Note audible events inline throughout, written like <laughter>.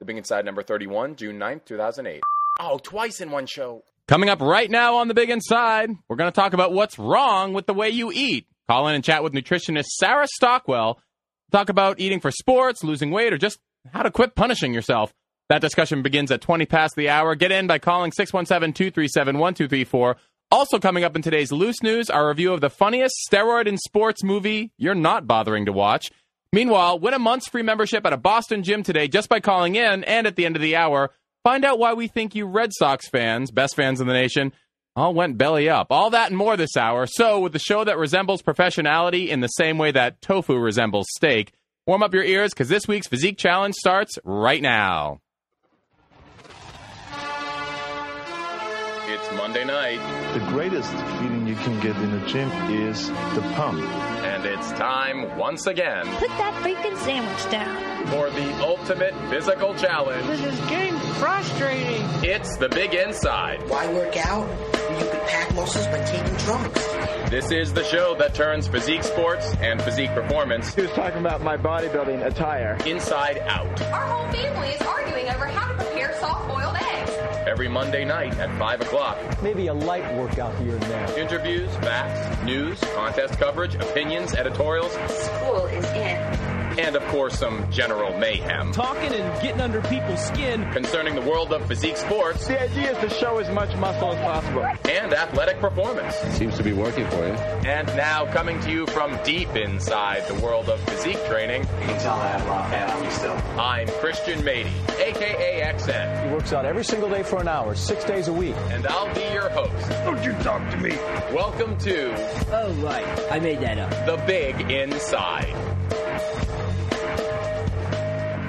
The Big Inside number 31, June 9th, 2008. Oh, twice in one show. Coming up right now on the Big Inside, we're going to talk about what's wrong with the way you eat. Call in and chat with nutritionist Sarah Stockwell. Talk about eating for sports, losing weight, or just how to quit punishing yourself. That discussion begins at 20 past the hour. Get in by calling 617 237 1234. Also, coming up in today's Loose News, our review of the funniest steroid in sports movie you're not bothering to watch. Meanwhile, win a month's free membership at a Boston gym today just by calling in, and at the end of the hour, find out why we think you Red Sox fans, best fans in the nation, all went belly up. All that and more this hour. So, with the show that resembles professionality in the same way that tofu resembles steak, warm up your ears because this week's Physique Challenge starts right now. It's Monday night, The greatest feeling you can get in a gym is the pump. And it's time once again Put that freaking sandwich down. for the ultimate physical challenge. This is getting frustrating. It's the Big Inside. Why work out when you could pack muscles by taking drugs? This is the show that turns physique sports and physique performance He was talking about my bodybuilding attire. inside out. Our whole family is arguing over how to prepare soft-boiled eggs. Every Monday night at 5 o'clock. Maybe a light workout here and there. Interviews, facts, news, contest coverage, opinions, editorials, School is in. And of course some general mayhem Talking and getting under people's skin. concerning the world of physique sports The idea is to show as much muscle as possible. and athletic performance. Seems to be working for you. And now coming to you from deep inside the world of physique training, You can tell I have a lot of energy still. I'm Christian Mady, aka XN, He works out every single day for an hour, six days a week. and I'll be your host. Don't you talk to me. Welcome to Oh, right. I made that up. The Big Inside.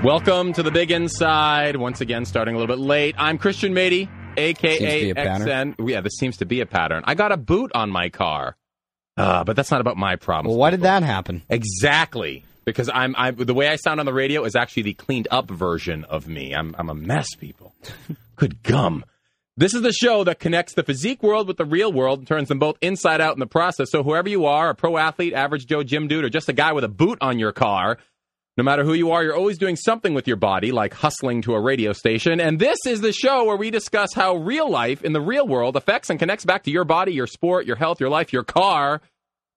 Welcome to the Big Inside. Once again, starting a little bit late. I'm Christian Mady, aka. XN. Yeah, this seems to be a pattern. I got a boot on my car, uh, but that's not about my problem. Well, why did that happen? Exactly. Because I'm, I'm the way I sound on the radio is actually the cleaned up version of me. I'm, I'm a mess, people. <laughs> Good gum. This is the show that connects the physique world with the real world and turns them both inside out in the process. So whoever you are, a pro athlete, average Joe gym dude, or just a guy with a boot on your car, no matter who you are, you're always doing something with your body, like hustling to a radio station. And this is the show where we discuss how real life in the real world affects and connects back to your body, your sport, your health, your life, your car,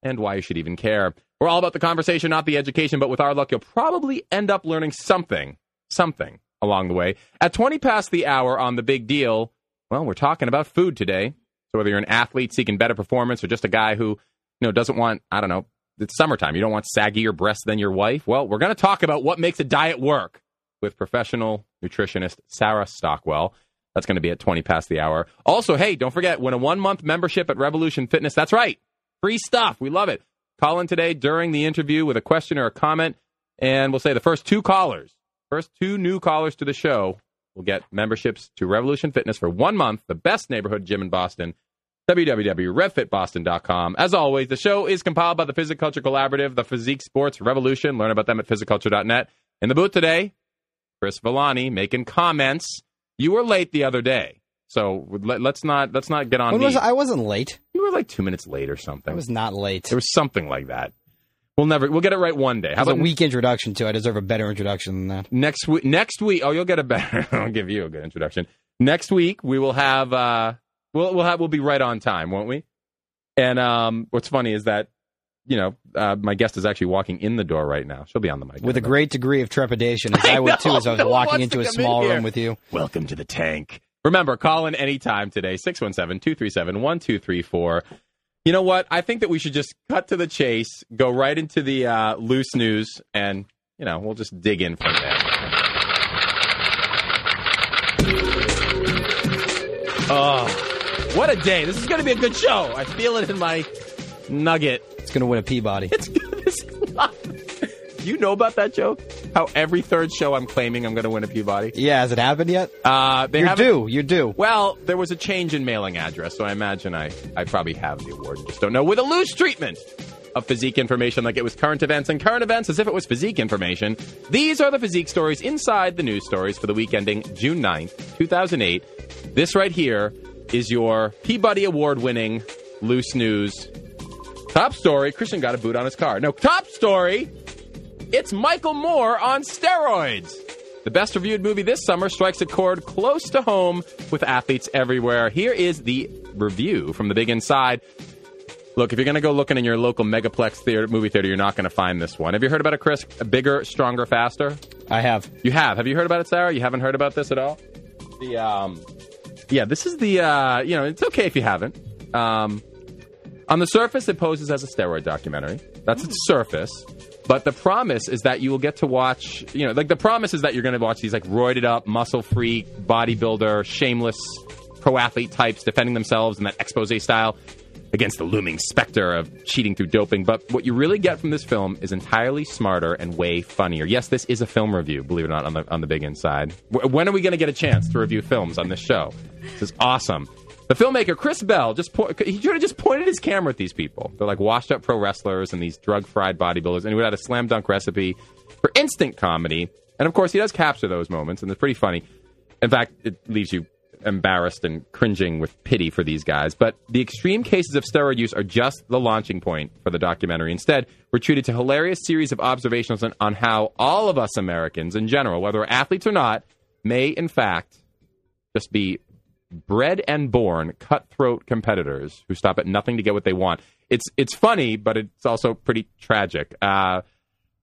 and why you should even care. We're all about the conversation, not the education, but with our luck, you'll probably end up learning something, something along the way. At 20 past the hour on The Big Deal, well, we're talking about food today. So whether you're an athlete seeking better performance or just a guy who, you know, doesn't want, I don't know, it's summertime. You don't want saggier breasts than your wife. Well, we're going to talk about what makes a diet work with professional nutritionist Sarah Stockwell. That's going to be at 20 past the hour. Also, hey, don't forget, win a one month membership at Revolution Fitness. That's right. Free stuff. We love it. Call in today during the interview with a question or a comment, and we'll say the first two callers, first two new callers to the show, will get memberships to Revolution Fitness for one month, the best neighborhood gym in Boston www.revfitboston.com. As always, the show is compiled by the Physic Culture Collaborative, the Physique Sports Revolution. Learn about them at physicculture.net. In the booth today, Chris Villani making comments. You were late the other day, so let, us not let's not get on. Me. was I wasn't late. You were like two minutes late or something. I was not late. There was something like that. We'll never. We'll get it right one day. It How was a weak introduction to. I deserve a better introduction than that. next week? Next week. Oh, you'll get a better. <laughs> I'll give you a good introduction. Next week we will have. uh We'll we'll have. We'll be right on time, won't we? And um, what's funny is that you know uh, my guest is actually walking in the door right now. She'll be on the mic With a in great degree of trepidation, as <laughs> I I, would know, too, as I was no walking into a come in small room with you. Welcome to the tank. Remember, call in anytime today, 617-237-1234. You know what? I think that we should just cut to the chase, go right into the uh, loose news, and, you know, we'll just dig in from there. Oh, what a day. This is going to be a good show. I feel it in my nugget. It's going to win a Peabody. It's. This is you know about that joke? How every third show I'm claiming I'm going to win a Peabody? Yeah, has it happened yet? Uh, they you do. You do. Well, there was a change in mailing address, so I imagine I, I probably have the award. Just don't know. With a loose treatment of physique information like it was current events and current events as if it was physique information, these are the physique stories inside the news stories for the week ending June 9th, 2008. This right here is your Peabody Award winning loose news. Top story Christian got a boot on his car. No, top story it's Michael Moore on steroids. The best reviewed movie this summer strikes a chord close to home with athletes everywhere. Here is the review from the big inside. Look, if you're going to go looking in your local megaplex theater, movie theater, you're not going to find this one. Have you heard about it, Chris? Bigger, stronger, faster. I have. You have. Have you heard about it, Sarah? You haven't heard about this at all? The um, yeah, this is the uh, you know, it's okay if you haven't. Um, on the surface, it poses as a steroid documentary. That's its surface. But the promise is that you will get to watch, you know, like the promise is that you're going to watch these like roided up, muscle freak, bodybuilder, shameless pro athlete types defending themselves in that expose style against the looming specter of cheating through doping. But what you really get from this film is entirely smarter and way funnier. Yes, this is a film review, believe it or not, on the on the big inside. W- when are we going to get a chance to review films on this show? This is awesome. The filmmaker Chris Bell just po- he should have just pointed his camera at these people. They're like washed up pro wrestlers and these drug fried bodybuilders, and he would have had a slam dunk recipe for instant comedy. And of course, he does capture those moments, and they're pretty funny. In fact, it leaves you embarrassed and cringing with pity for these guys. But the extreme cases of steroid use are just the launching point for the documentary. Instead, we're treated to a hilarious series of observations on, on how all of us Americans in general, whether athletes or not, may in fact just be bred and born cutthroat competitors who stop at nothing to get what they want. It's it's funny, but it's also pretty tragic. Uh,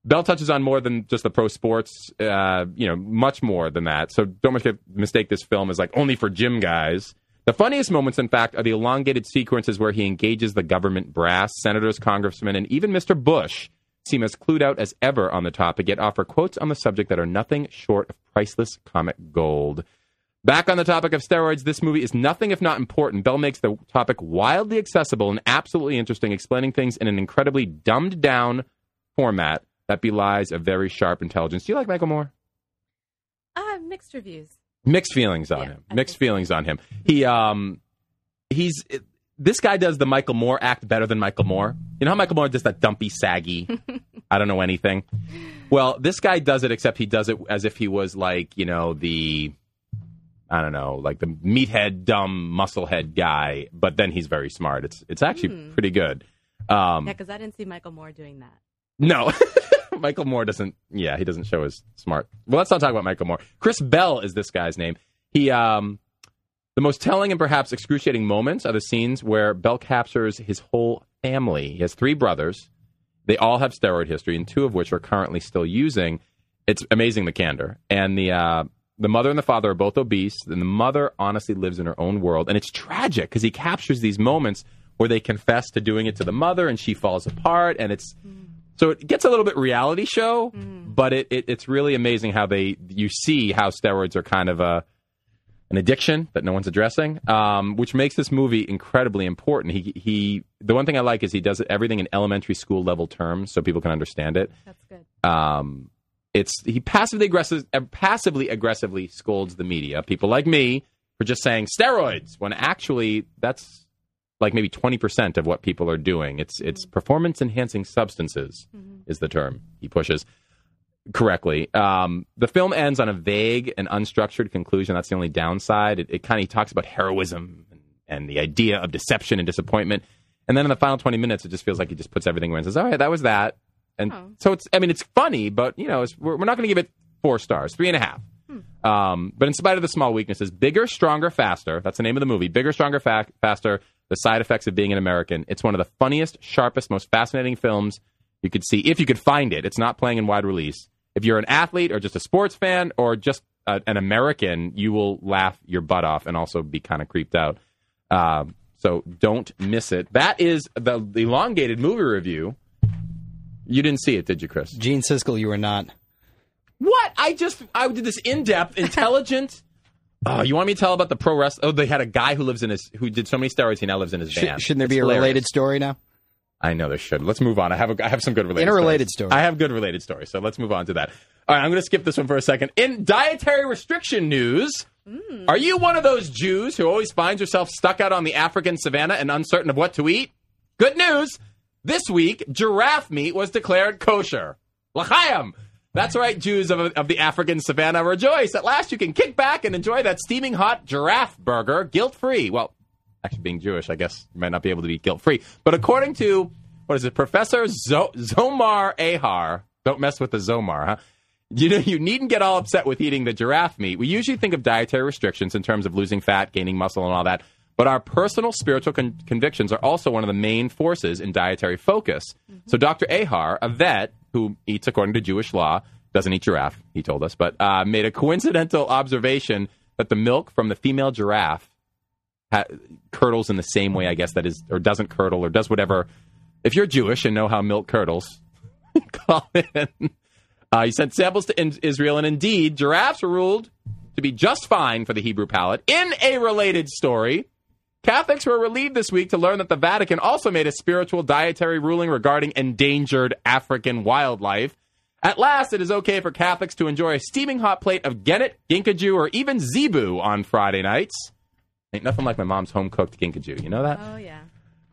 Bell touches on more than just the pro sports, uh, you know, much more than that. So don't mis- mistake this film as like only for gym guys. The funniest moments, in fact, are the elongated sequences where he engages the government brass, senators, congressmen, and even Mr. Bush seem as clued out as ever on the topic, yet offer quotes on the subject that are nothing short of priceless comic gold. Back on the topic of steroids, this movie is nothing if not important. Bell makes the topic wildly accessible and absolutely interesting, explaining things in an incredibly dumbed down format that belies a very sharp intelligence. Do you like Michael Moore? Uh, mixed reviews. Mixed feelings on Yeah, him. I Mixed think so. feelings on him. He um he's this guy does the Michael Moore act better than Michael Moore. You know how Michael Moore does that dumpy, saggy, <laughs> I don't know anything. Well, this guy does it, except he does it as if he was like you know the I don't know, like the meathead, dumb, musclehead guy. But then he's very smart. It's it's actually Hmm. pretty good. Um, Yeah, because I didn't see Michael Moore doing that. no. <laughs> Michael Moore doesn't. Yeah, he doesn't show his smart. Well, let's not talk about Michael Moore. Chris Bell is this guy's name. He, um, the most telling and perhaps excruciating moments are the scenes where Bell captures his whole family. He has three brothers. They all have steroid history, and two of which are currently still using. It's amazing the candor. And the uh, the mother and the father are both obese, and the mother honestly lives in her own world. And it's tragic because he captures these moments where they confess to doing it to the mother, and she falls apart, and it's so it gets a little bit reality show, but it, it it's really amazing how they you see how steroids are kind of a an addiction that no one's addressing, um, which makes this movie incredibly important. He he the one thing I like is he does everything in elementary school level terms so people can understand it. That's good. Um, it's he passively aggressive uh, passively aggressively scolds the media, people like me, for just saying steroids when actually that's like maybe 20% of what people are doing. It's it's performance enhancing substances is the term he pushes correctly. Um, the film ends on a vague and unstructured conclusion. That's the only downside. It, it kind of talks about heroism and, and the idea of deception and disappointment. And then in the final 20 minutes, it just feels like he just puts everything away and says, all right, that was that. And Oh. so it's, I mean, it's funny, but, you know, it's, we're, we're not going to give it four stars, three and a half. Um, but in spite of the small weaknesses, bigger, stronger, faster. That's the name of the movie. Bigger, stronger, fa- faster. The side effects of being an American. It's one of the funniest, sharpest, most fascinating films you could see if you could find it. It's not playing in wide release. If you're an athlete or just a sports fan or just a, an American, you will laugh your butt off and also be kind of creeped out. Um, so don't miss it. That is the, the elongated movie review. You didn't see it, did you, Chris? Gene Siskel, you were not. What? I just I did this in depth, intelligent. Oh, you want me to tell about the pro wrestler? Oh, they had a guy who lives in his who did so many steroids. He now lives in his Should, van. shouldn't there It's be a hilarious. related story now? I know there should. Let's move on. I have a, I have some good related Interrelated stories. story. I have good related stories. So let's move on to that. All right, I'm going to skip this one for a second. In dietary restriction news, hmm. are you one of those Jews who always finds yourself stuck out on the African savannah and uncertain of what to eat? Good news. This week, giraffe meat was declared kosher. L'chaim. That's right, Jews of, of the African savannah, rejoice. At last you can kick back and enjoy that steaming hot giraffe burger guilt free. Well, actually, being Jewish, I guess you might not be able to be guilt free. But according to, what is it, Professor Zo- Zomar Ahar, don't mess with the Zomar, huh? You know, you needn't get all upset with eating the giraffe meat. We usually think of dietary restrictions in terms of losing fat, gaining muscle, and all that. But our personal spiritual con- convictions are also one of the main forces in dietary focus. So, Dr. Ahar, a vet who eats according to Jewish law, doesn't eat giraffe, he told us, but uh, made a coincidental observation that the milk from the female giraffe ha- curdles in the same way, I guess, that is, or doesn't curdle, or does whatever. If you're Jewish and know how milk curdles, <laughs> call in. Uh, he sent samples to in- Israel, and indeed, giraffes were ruled to be just fine for the Hebrew palate. In a related story, Catholics were relieved this week to learn that the Vatican also made a spiritual dietary ruling regarding endangered African wildlife. At last, it is okay for Catholics to enjoy a steaming hot plate of Genet, kinkajou, or even Zebu on Friday nights. Ain't nothing like my mom's home cooked kinkajou. You know that? Oh yeah.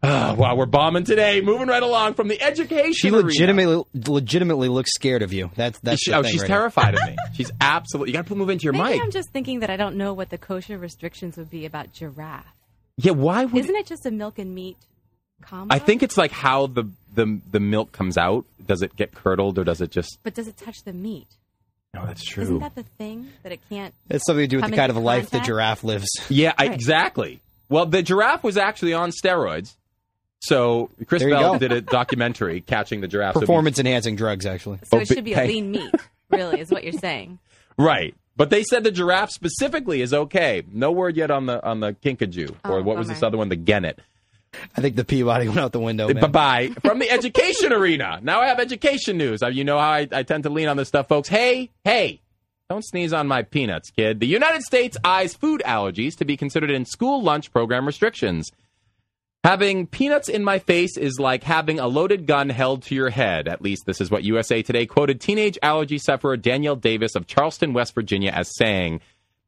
Oh, wow, we're bombing today. Moving right along from the education. She arena. legitimately legitimately looks scared of you. That's that's She- the oh, thing she's right now. terrified of me. <laughs> She's absolutely. You got to move into your Maybe mic. I'm just thinking that I don't know what the kosher restrictions would be about giraffe. Yeah, why would? Isn't it just a milk and meat combo? I think it's like how the the the milk comes out. Does it get curdled or does it just? But does it touch the meat? No, that's true. Isn't that the thing that it can't? It's something to do with come the kind into of life the contact? giraffe lives. Yeah, I, Right. exactly. Well, the giraffe was actually on steroids. So Chris There you Bell go. did a documentary <laughs> catching the giraffe. So Performance enhancing drugs, actually. So Oh, it should be hey. a lean meat, really, is what you're saying. <laughs> right, but they said the giraffe specifically is okay. No word yet on the on the kinkajou or Oh, what was this other one? The genet. I think the Peabody went out the window. Bye Man. bye. <laughs> From the education arena. Now I have education news. Uh, You know how I, I tend to lean on this stuff, folks. Hey, hey, don't sneeze on my peanuts, kid. The United States eyes food allergies to be considered in school lunch program restrictions. Having peanuts in my face is like having a loaded gun held to your head. At least this is what USA Today quoted teenage allergy sufferer Danielle Davis of Charleston, West Virginia, as saying.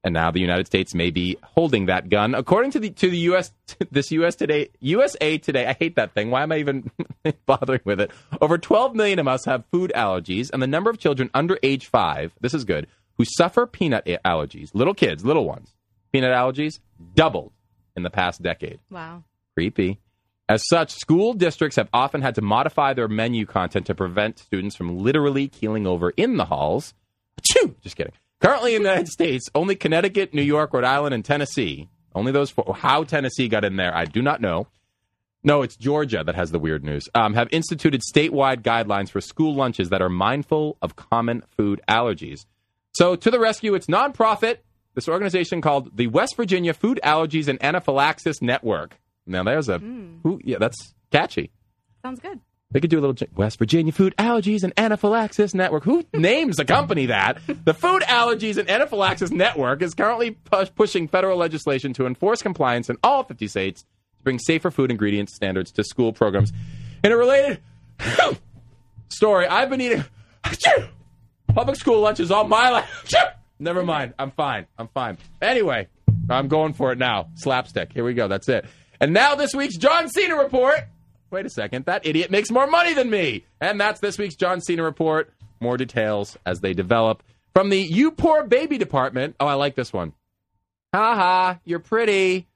And now the United States may be holding that gun, according to the to the U.S. <laughs> This U.S. Today USA Today. I hate that thing. Why am I even <laughs> bothering with it? Over 12 million of us have food allergies, and the number of children under age five. This is good. Who suffer peanut allergies? Little kids, little ones. Peanut allergies doubled in the past decade. Wow. Creepy. As such, school districts have often had to modify their menu content to prevent students from literally keeling over in the halls. Achoo! Just kidding. Currently in the United States, only Connecticut, New York, Rhode Island, and Tennessee, only those four. How Tennessee got in there, I do not know. No, it's Georgia that has the weird news. Um, have instituted statewide guidelines for school lunches that are mindful of common food allergies. So, to the rescue, it's nonprofit. This organization called the West Virginia Food Allergies and Anaphylaxis Network. Now, there's a hmm. who, yeah, that's catchy. Sounds good. They could do a little West Virginia Food Allergies and Anaphylaxis Network. Who names a company that? The Food Allergies and Anaphylaxis Network is currently pu- pushing federal legislation to enforce compliance in all 50 states to bring safer food ingredient standards to school programs. In a related <coughs> story, I've been eating <coughs> public school lunches all my life. <coughs> Never mind. I'm fine. I'm fine. Anyway, I'm going for it now. Slapstick. Here we go. That's it. And now this week's John Cena report. Wait a second. That idiot makes more money than me. And that's this week's John Cena report. More details as they develop. From the You Poor Baby department. Oh, I like this one. Ha ha, you're pretty.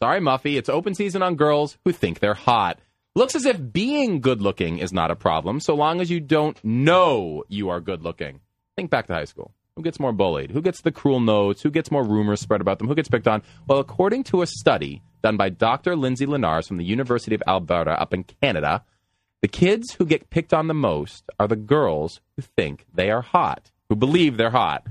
Sorry, Muffy. It's open season on girls who think they're hot. Looks as if being good looking is not a problem so long as you don't know you are good looking. Think back to high school. Who gets more bullied? Who gets the cruel notes? Who gets more rumors spread about them? Who gets picked on? Well, according to a study done by Dr. Lindsay Leenaars from the University of Alberta up in Canada, the kids who get picked on the most are the girls who think they are hot, who believe they're hot.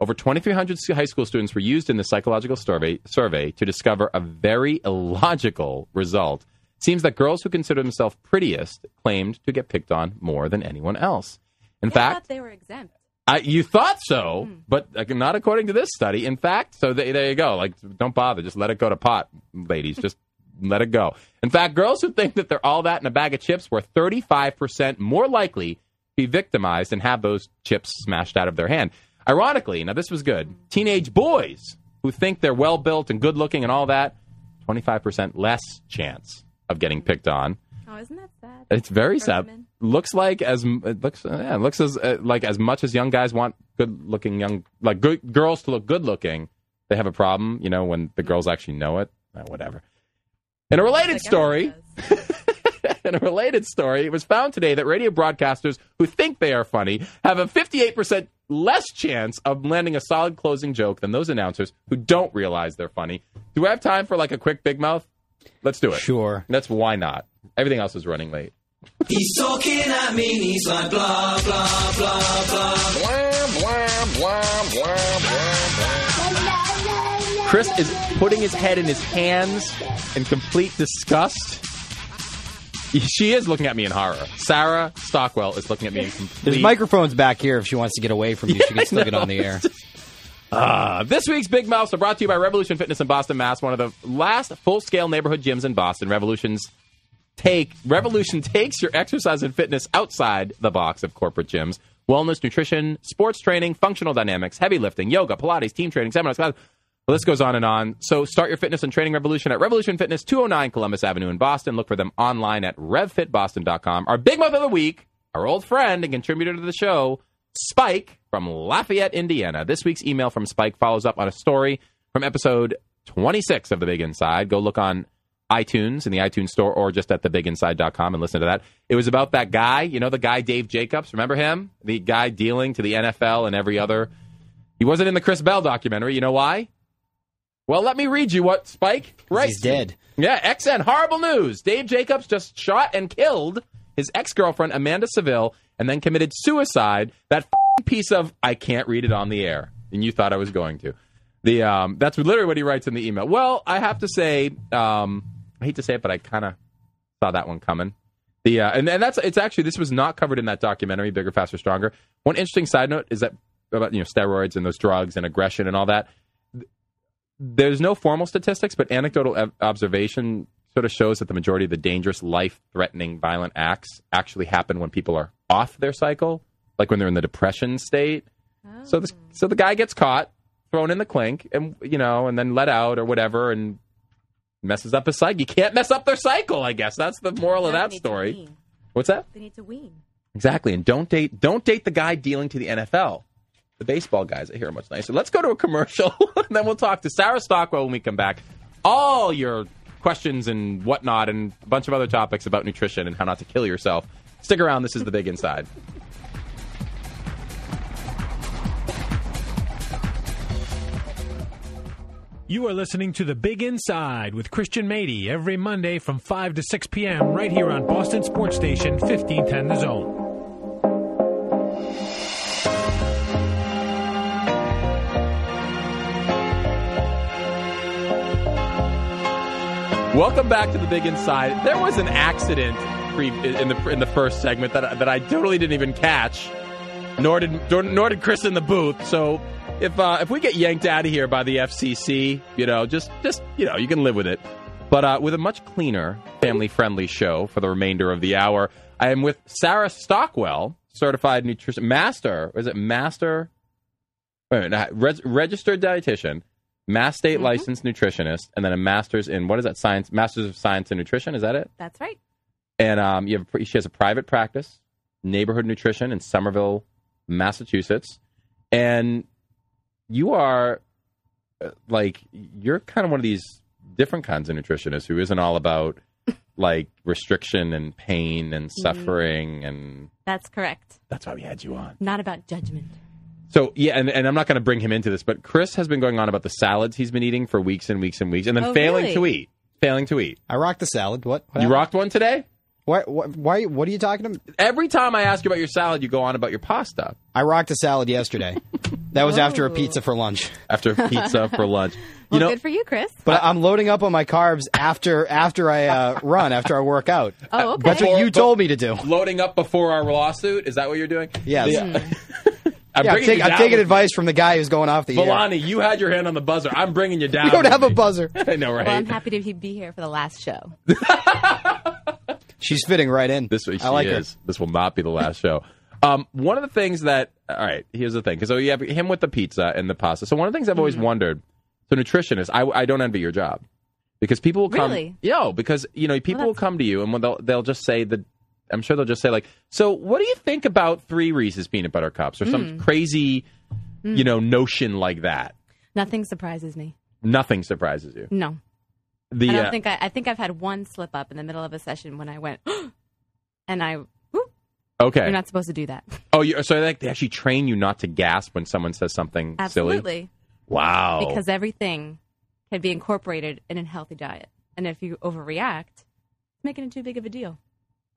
Over 2,300 high school students were used in the psychological survey, survey to discover a very illogical result. Seems that girls who consider themselves prettiest claimed to get picked on more than anyone else. In I fact, they were exempt. I, you thought so, but uh, not according to this study. In fact, so th- there you go. Like, don't bother. Just let it go to pot, ladies. Just <laughs> let it go. In fact, girls who think that they're all that in a bag of chips were 35% more likely to be victimized and have those chips smashed out of their hand. Ironically, now this was good. Teenage boys who think they're well built and good looking and all that, 25% less chance of getting picked on. Oh, isn't that sad? It's very For sad. women? Looks like as it looks, uh, yeah, it looks as uh, like as much as young guys want good looking young like good girls to look good looking, they have a problem. You know when the girls actually know it. Uh, whatever. In a related Like story, <laughs> in a related story, it was found today that radio broadcasters who think they are funny have a 58% less chance of landing a solid closing joke than those announcers who don't realize they're funny. Do I have time for like a quick big mouth? Let's do it. Sure. That's why not. Everything else is running late. He's talking at me and he's like blah, blah, blah, blah. Blah, blah, blah, blah, blah, blah. Chris is putting his head in his hands in complete disgust. She is looking at me in horror. Sarah Stockwell is looking at me in complete. There's microphones back here if she wants to get away from you. She can still get on the air. <laughs> Ah, this week's Big Mouths are brought to you by Revolution Fitness in Boston, Mass. One of the last full-scale neighborhood gyms in Boston. Revolution's take Revolution takes your exercise and fitness outside the box of corporate gyms. Wellness, nutrition, sports training, functional dynamics, heavy lifting, yoga, Pilates, team training, seminars. classes. The list goes on and on. So start your fitness and training revolution at Revolution Fitness, 209 Columbus Avenue in Boston. Look for them online at revfitboston.com. Our big month of the week, our old friend and contributor to the show, Spike from Lafayette, Indiana. This week's email from Spike follows up on a story from episode 26 of The Big Inside. Go look on iTunes in the iTunes store or just at thebiginside.com and listen to that. It was about that guy, you know, the guy Dave Jacobs. Remember him? The guy dealing to the NFL and every other. He wasn't in the Chris Bell documentary. You know why? Well, let me read you what Spike writes. He's dead. Yeah, XN. Horrible news. Dave Jacobs just shot and killed his ex girlfriend, Amanda Seville, and then committed suicide. That f***ing piece of, I can't read it on the air. And you thought I was going to. The um, That's literally what he writes in the email. Well, I have to say, um, I hate to say it, but I kind of saw that one coming. The uh, and, and that's it's actually this was not covered in that documentary, Bigger, Faster, Stronger. One interesting side note is that about you know steroids and those drugs and aggression and all that. There's no formal statistics, but anecdotal observation sort of shows that the majority of the dangerous, life-threatening, violent acts actually happen when people are off their cycle, like when they're in the depression state. So this, so the guy gets caught, thrown in the clink, and you know, and then let out or whatever, and messes up his cycle. You can't mess up their cycle. I guess that's the moral of that they need to story. What's that? They need to wean. Exactly, and don't date don't date the guy dealing to the NFL. The baseball guys I hear are much nicer. Let's go to a commercial, <laughs> and then we'll talk to Sarah Stockwell when we come back. All your questions and whatnot, and a bunch of other topics about nutrition and how not to kill yourself. Stick around. This is the Big Inside. <laughs> You are listening to The Big Inside with Christian Mady every Monday from 5 to 6 p.m. right here on Boston Sports Station 1510 The Zone. Welcome back to the Big Inside. There was an accident pre- in the in the first segment that that I totally didn't even catch, nor did nor did Chris in the booth. So if uh, if we get yanked out of here by the FCC, you know, just just you know, you can live with it. But uh, with a much cleaner, family friendly show for the remainder of the hour, I am with Sarah Stockwell, certified nutrition master. Is it master? Wait minute, reg- registered dietitian, mass state licensed nutritionist, and then a master's in what is that science? Masters of Science in Nutrition. Is that it? That's right. And um, you have a, she has a private practice, neighborhood nutrition in Somerville, Massachusetts, and you are uh, like you're kind of one of these different kinds of nutritionists who isn't all about <laughs> like restriction and pain and suffering and That's correct. that's why we had you on. Not about judgment. So yeah, and, and I'm not going to bring him into this, but Chris has been going on about the salads he's been eating for weeks and weeks and weeks, and then Oh, failing really? to eat, failing to eat. I rocked the salad. What? what You happened? rocked one today. Why, why? Why? What are you talking about? Every time I ask you about your salad, you go on about your pasta. I rocked a salad yesterday. That was after a pizza for lunch. After a pizza for lunch. <laughs> You Well, good for you, Chris. But I'm loading up on my carbs after after I uh, run, after I work out. Oh, okay. That's what you told me to do. Loading up before our lawsuit. Is that what you're doing? Yes. The- Yeah. <laughs> I'm, yeah, I'm, take- I'm taking with advice from the guy who's going off the me. air. Villani, you had your hand on the buzzer. I'm bringing you down. We don't with have a buzzer. <laughs> I know, right? Well, I'm happy to be here for the last show. <laughs> She's fitting right in. This she I like her. This will not be the last show. Um, one of the things that all right, here's the thing. Because so you have him with the pizza and the pasta. So one of the things I've always Mm-hmm. wondered, so nutritionist, I, I don't envy your job because people will come. Really? Yo, because you know people will come to you and they'll they'll just say that. I'm sure they'll just say like, so what do you think about three Reese's peanut butter cups or some Mm. crazy, Mm. you know, notion like that? Nothing surprises me. Nothing surprises you. No. The I don't uh, think I, I think I've had one slip up in the middle of a session when I went <gasps> and I whoop, Okay. You're not supposed to do that. Oh, you so like they actually train you not to gasp when someone says something silly. Absolutely. Wow. Because everything can be incorporated in a healthy diet. And if you overreact, it's making it too big of a deal.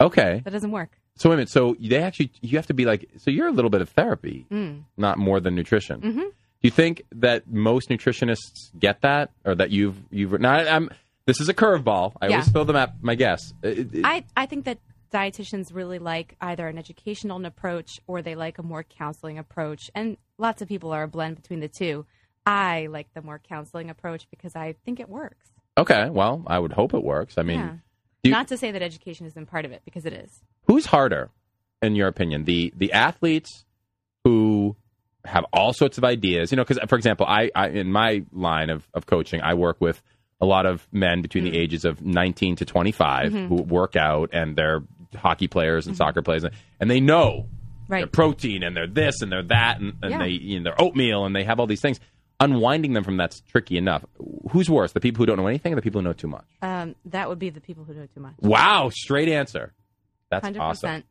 Okay. That doesn't work. So wait a minute. So they actually you have to be like so you're a little bit of therapy, Mm. not more than nutrition. hmm Do you think that most nutritionists get that, or that you've you've? Now, I'm. This is a curveball. I Yeah. always fill them at my guess. It- it- I, I think that dietitians really like either an educational approach or they like a more counseling approach. And lots of people are a blend between the two. I like the more counseling approach because I think it works. okay. Well, I would hope it works. I mean, yeah. You- Not to say that education isn't part of it because it is. who's harder, in your opinion? The the athletes who have all sorts of ideas. You know, because for example, I, I in my line of, of coaching, I work with a lot of men between the ages of 19 to 25 Mhm. who work out and they're hockey players and soccer players, and they know Right. their protein and they're this and they're that and, and Yeah. they you know, their oatmeal and they have all these things. Unwinding them from that's tricky enough. Who's worse, the people who don't know anything or the people who know too much? Um, that would be the people who know too much. Wow, straight answer. That's 100%. awesome.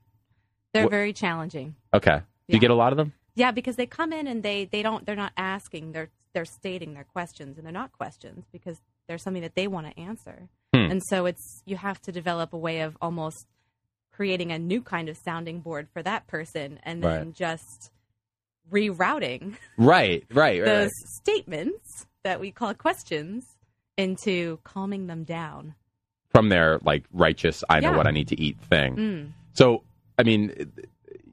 They're What- very challenging. Okay, do you get a lot of them? Yeah, because they come in and they, they don't they're not asking, they're they're stating their questions and they're not questions because there's something that they want to answer. Hmm. And so it's you have to develop a way of almost creating a new kind of sounding board for that person and then Right. just rerouting Right, right, right. those right. statements that we call questions into calming them down. From their like righteous, I know what I need to eat thing. Mm. So, I mean,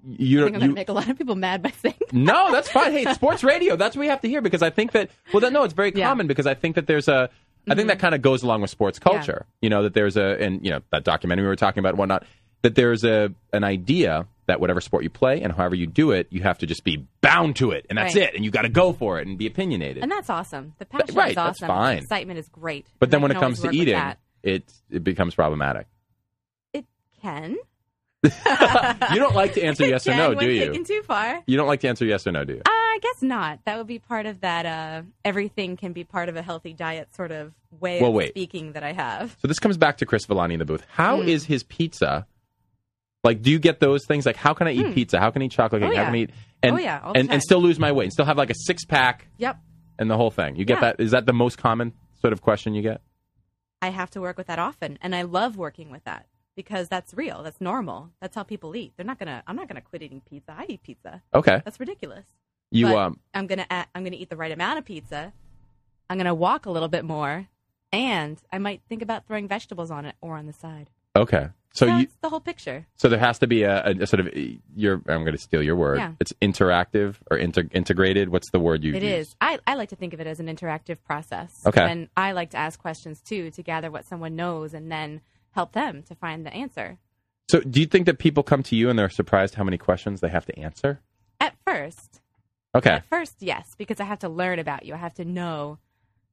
you I think I'm you going to make a lot of people mad by saying <laughs> no, that's fine. Hey, sports radio. That's what we have to hear because I think that. Well, that, no, it's very common because I think that there's a. I think that kind of goes along with sports Mm-hmm. Yeah. culture. You know that there's a, and you know that documentary we were talking about, and whatnot. That there's a an idea that whatever sport you play and however you do it, you have to just be bound to it, and that's Right. it, and you got to go for it and be opinionated. And that's awesome. The passion right, is that's awesome. fine. The excitement is great. but then when it comes to eating, it it becomes problematic. it can. <laughs> You don't like to answer <laughs> yes or no, do you? Taken too far. You don't like to answer yes or no, do you? Uh, I guess not. That would be part of that. Uh, everything can be part of a healthy diet sort of way Well, of wait. speaking that I have. So this comes back to Chris Villani in the booth. How is Mm. his pizza? Like, do you get those things? Like, how can I eat Mm. pizza? How can I eat chocolate cake? Oh, How yeah. can I eat and Oh, yeah, and, and still lose my weight and still have like a six pack Yep. and the whole thing? You get Yeah. that? Is that the most common sort of question you get? I have to work with that often, and I love working with that because that's real. That's normal. That's how people eat. They're not gonna. I'm not gonna quit eating pizza. I eat pizza. Okay. That's ridiculous. You But um I'm gonna. I'm gonna eat the right amount of pizza. I'm gonna walk a little bit more, and I might think about throwing vegetables on it or on the side. Okay. So you the whole picture. so there has to be a, a, a sort of your I'm going to steal your word. Yeah. It's interactive or inter, integrated. What's the word you It use? is. I, I like to think of it as an interactive process. Okay. And I like to ask questions too to gather what someone knows and then help them to find the answer. So do you think that people come to you and they're surprised how many questions they have to answer? At first, Okay. at first, yes, because I have to learn about you. I have to know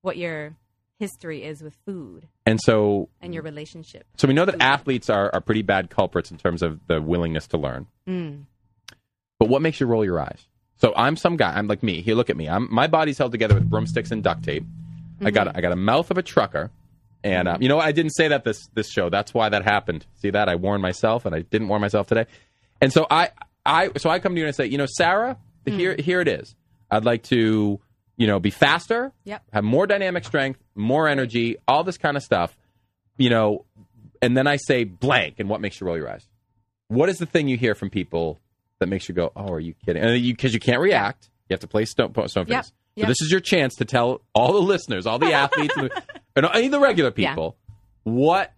what your history is with food And so and your relationship. So we know that athletes are, are pretty bad culprits in terms of the willingness to learn. Mm. But what makes you roll your eyes? So I'm some guy. I'm like me. Here, look at me. I'm my body's held together with broomsticks and duct tape. I got I got a mouth of a trucker, and um, you know what? I didn't say that this this show. That's why that happened. See that? I warned myself, and I didn't warn myself today. And so I I so I come to you and I say, you know, Sarah, here here it is. I'd like to you know be faster, Yep. have more dynamic strength, more energy, all this kind of stuff. You know, and then I say blank, and what makes you roll your eyes? What is the thing you hear from people that makes you go, "Oh, are you kidding?" And you because you can't react, you have to play stone, stone face. Yep, So this is your chance to tell all the listeners, all the athletes, <laughs> and, and any of the regular Yeah. people, what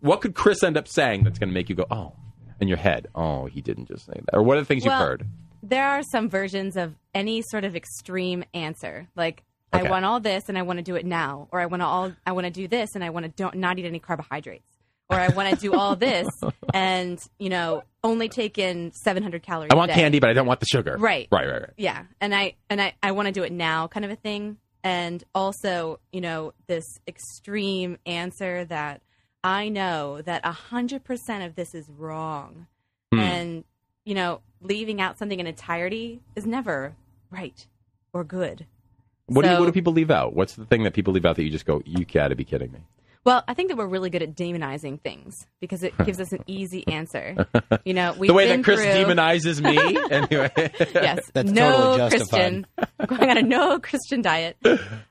what could Chris end up saying that's going to make you go, "Oh," in your head, "Oh, he didn't just say that," or what are the things Well, you've heard? There are some versions of any sort of extreme answer, like I want all this and I want to do it now, or I want to all I want to do this and I want to don't not eat any carbohydrates, or I want to do all this <laughs> and you know only take in 700 calories. I want candy, but I don't want the sugar. Right. right, right, right. Yeah, and I and I I want to do it now, kind of a thing, and also you know this extreme answer that I know that hundred percent of this is wrong, Hmm. and you know leaving out something in entirety is never right or good. What do you, what do people leave out? What's the thing that people leave out that you just go, "You got to be kidding me"? Well, I think that we're really good at demonizing things because it <laughs> gives us an easy answer. <laughs> You know, we've the way been that Chris through, demonizes me. <laughs> anyway. yes, That's no totally. Christian. I'm going on a no Christian diet.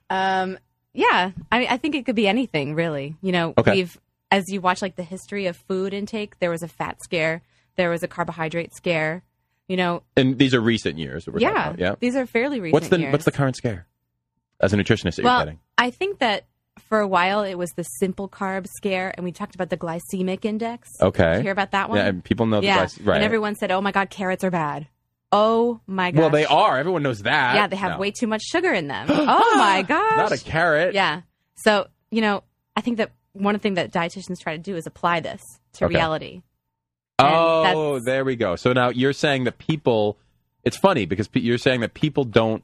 Um, yeah, I, mean, I think it could be anything really. You know, Okay. we've as you watch like the history of food intake, there was a fat scare, there was a carbohydrate scare. You know, And these are recent years. That we're yeah, about. yeah. these are fairly recent. What's the years. What's the current scare? As a nutritionist, that well, you're getting. I think that for a while it was the simple carb scare, and we talked about the glycemic index. Okay. Did you hear about that one? Yeah, and people know the yeah. glyc- right. And everyone said, "Oh my God, carrots are bad." Oh my god. well, they are. Everyone knows that. Yeah, they have No. way too much sugar in them. <gasps> oh my god! Not a carrot. Yeah. So you know, I think that one thing that dietitians try to do is apply this to Okay. reality. Oh, that's- there we go. So now you're saying that people. It's funny because you're saying that people don't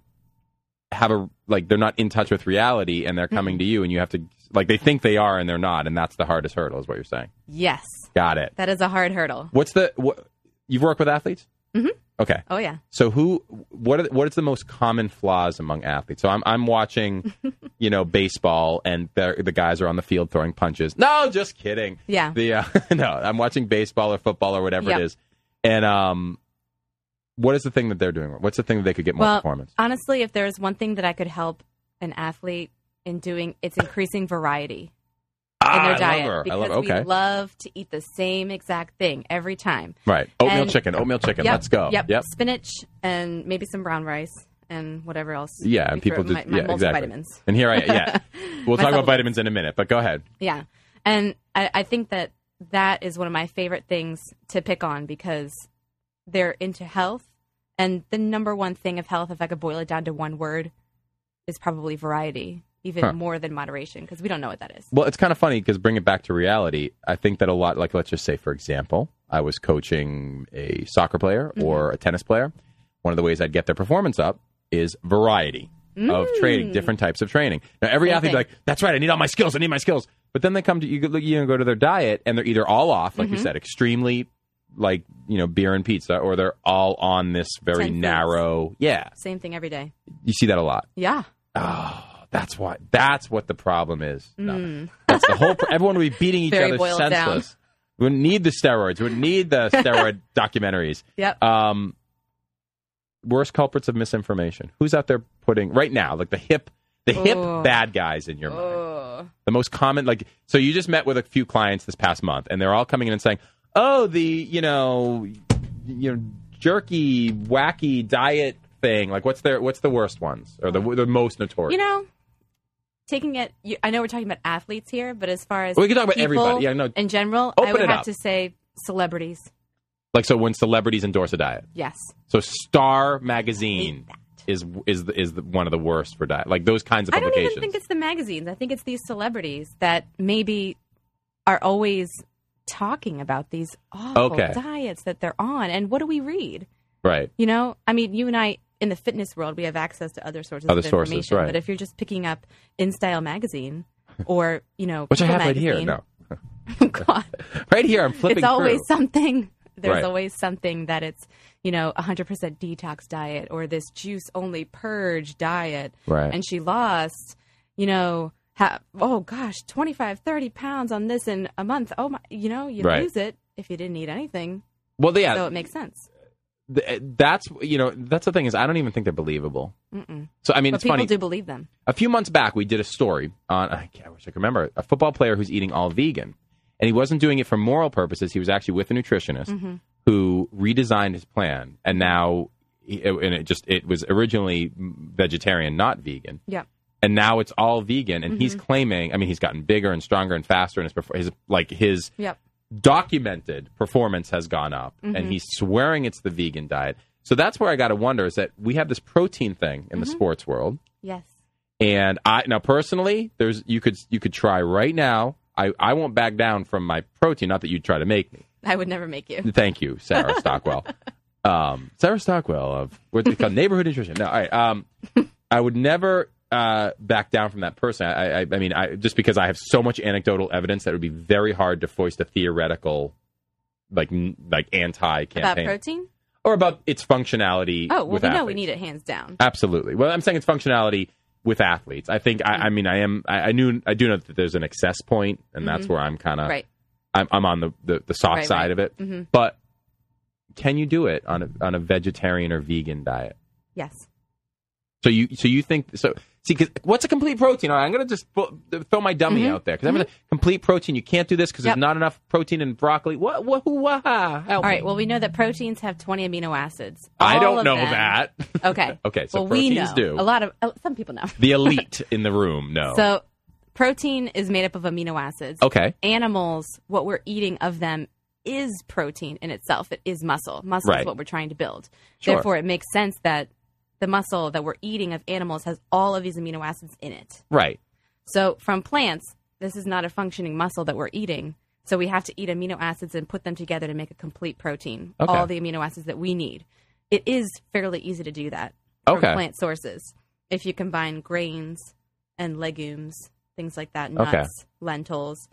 have a like they're not in touch with reality and they're coming to you and you have to like they think they are and they're not and that's the hardest hurdle is what you're saying. Yes, Got it. that is a hard hurdle. What's the what you've worked with athletes? Mhm. Okay. Oh yeah. So who what are, what is the most common flaws among athletes? So I'm I'm watching, <laughs> you know, baseball and the the guys are on the field throwing punches. No, just kidding. Yeah. The uh, <laughs> no, I'm watching baseball or football or whatever Yep. it is. And um what is the thing that they're doing? What's the thing that they could get more well, performance? honestly, if there's one thing that I could help an athlete in doing, it's increasing variety Ah, in their I diet love her. I because love okay. we love to eat the same exact thing every time. right. Oatmeal and- chicken, oatmeal chicken. Yep, Let's go. Yep. Yep. Spinach and maybe some brown rice and whatever else. Yeah, and people just my, my yeah, exactly. multivitamins. And here I yeah. <laughs> We'll talk about vitamins in a minute, but go ahead. Yeah. And I, I think that that is one of my favorite things to pick on because they're into health. And the number one thing of health, if I could boil it down to one word, is probably variety, even Huh. more than moderation, because we don't know what that is. Well, it's kind of funny because bring it back to reality. I think that a lot, like let's just say, for example, I was coaching a soccer player Mm-hmm. or a tennis player. One of the ways I'd get their performance up is variety of training, different types of training. Now, every Mm. Same athlete like, that's right, I need all my skills, I need my skills. But then they come to you, go- you know, go to their diet and they're either all off, like Mm-hmm. you said, extremely like you know beer and pizza, or they're all on this very narrow. Yeah, Same thing every day. you see that a lot. Yeah. Oh, that's why. That's what the problem is. No. That's the whole. Pro- everyone would be beating each Mm. Very other boiled down. senseless. We wouldn't need the steroids. We wouldn't need the <laughs> steroid documentaries. Yep. Um, worst culprits of misinformation. Who's out there putting right now, like the hip, the hip Oh. bad guys in your mind? Oh. The most common, like, so you just met with a few clients this past month, and they're all coming in and saying, "Oh, the you know, you know, jerky, wacky diet thing. Like, what's their what's the worst ones or the the most notorious?" You know, taking it, you, I know we're talking about athletes here, but as far as We can talk about everybody. Yeah, no. in general, I would have up. to say celebrities. Like, so when celebrities endorse a diet, Yes. so Star Magazine is is the, is the, one of the worst for diet. Like those kinds of publications. I don't even think it's the magazines. I think it's these celebrities that maybe are always talking about these awful Okay. diets that they're on. And what do we read? right. You know, I mean, you and I in the fitness world, we have access to other sources Other of sources, information. right. But if you're just picking up In Style magazine or you know, <laughs> Which I have right here. No, <laughs> oh, God, <laughs> right here. I'm flipping. it's always through. something. There's Right. always something that it's you know 100% detox diet or this juice only purge diet. Right. And she lost, you know, ha- oh gosh, 25, 30 pounds on this in a month. Oh my, you know, you Right. lose it if you didn't eat anything. Well, yeah, So it makes sense. Th- that's you know that's the thing is I don't even think they're believable. Mm-mm. So I mean, but it's people funny. do believe them. a few months back, we did a story on, I, can't- I wish I could remember, a football player who's eating all vegan. And he wasn't doing it for moral purposes. He was actually with a nutritionist Mm-hmm. who redesigned his plan. And now, and it just, it was originally vegetarian, not vegan. Yeah. And now it's all vegan. And he's Mm-hmm. claiming, I mean, he's gotten bigger and stronger and faster. And his, his like, his Yep. Documented performance has gone up. Mm-hmm. And he's swearing it's the vegan diet. So that's where I got to wonder is that we have this protein thing in the Mm-hmm. sports world. Yes. And I now personally, there's you could you could try right now. I, I won't back down from my protein. Not that you'd try to make me. I would never make you. Thank you, Sarah <laughs> Stockwell. um, Sarah Stockwell of what's it called? <laughs> Neighborhood Nutrition. No, all right. Um, I would never uh, back down from that person. I, I, I mean, I just because I have so much anecdotal evidence that it would be very hard to foist a theoretical, like like anti campaign About protein? or about its functionality. Oh, well, with we know we need it hands down. Absolutely. Well, I'm saying its functionality with athletes. I think I, I mean I am I, knew I do know that there's an excess point, and that's Mhm. where I'm kind of Right. I'm, I'm on the, the, the soft Right, side right. of it. Mhm. But can you do it on a on a vegetarian or vegan diet? Yes. So you so you think so? See, 'cause what's a complete protein? All right, I'm going to just throw my dummy Mhm. out there because I'm going to complete protein. You can't do this because Yep. there's not enough protein in broccoli. What? What? What? All right. me. Well, we know that proteins have 20 amino acids. I don't know them- that. <laughs> Okay. Okay, so well, we proteins know. do. A lot of uh, some people know. the <laughs> elite in the room know. So, protein is made up of amino acids. Okay. Animals, what we're eating of them is protein in itself. It is muscle. Muscle Right. is what we're trying to build. Sure. Therefore, it makes sense that the muscle that we're eating of animals has all of these amino acids in it. right. So, from plants, this is not a functioning muscle that we're eating. So, we have to eat amino acids and put them together to make a complete protein. Okay. All the amino acids that we need. It is fairly easy to do that from Okay. plant sources. If you combine grains and legumes, things like that, Okay. nuts, lentils,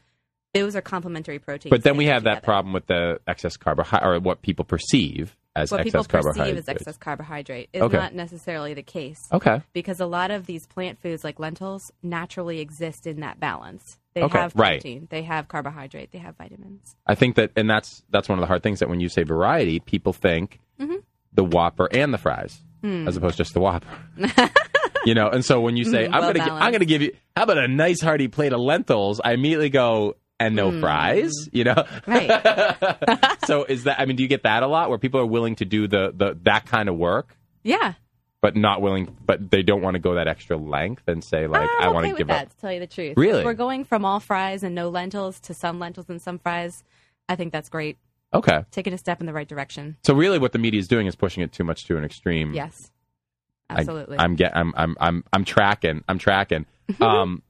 those are complementary proteins. But then we have that problem with the excess carbohydrate, or what people perceive as What people perceive carbohydrate. as excess carbohydrate is Okay. not necessarily the case. Okay. Because a lot of these plant foods, like lentils, naturally exist in that balance. They Okay, have right. protein, they have carbohydrate, they have vitamins. I think that, and that's that's one of the hard things that when you say variety, people think Mhm. the Whopper and the fries, Hmm. as opposed to just the Whopper. <laughs> you know, and so when you say Mm, I'm well gonna gi- I'm gonna give you how about a nice hearty plate of lentils, I immediately go and no Mm. fries. You know, Right. <laughs> so is that? I mean, do you get that a lot where people are willing to do the the that kind of work? Yeah. But not willing, but they don't want to go that extra length and say like, I I'm want okay to give that, up. to tell you the truth. Really? If we're going from all fries and no lentils to some lentils and some fries. I think that's great. Okay, Taking a step in the right direction. so really, what the media is doing is pushing it too much to an extreme. Yes. I- Absolutely. I'm get I'm I'm I'm I'm tracking. I'm tracking. <laughs> Um,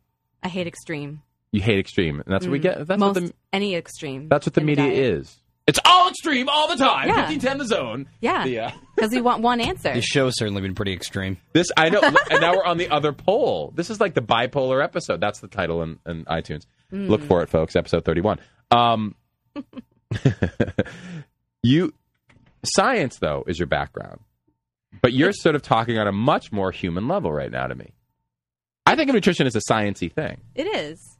I hate extreme. You hate extreme, and that's what we Mm. get. That's Most what the any extreme. that's what the in media diet. is. It's all extreme all the time. Yeah. Fifteen ten the zone. Yeah. The, uh, <laughs> Because we want one answer. This show's certainly been pretty extreme. This I know, and now we're on the <laughs> other pole. This is like the bipolar episode. That's the title in, in iTunes. Mm. Look for it, folks. Episode thirty-one. Um, <laughs> you science though is your background, but you're sort of talking on a much more human level right now to me. I think of nutrition as a sciencey thing. It is.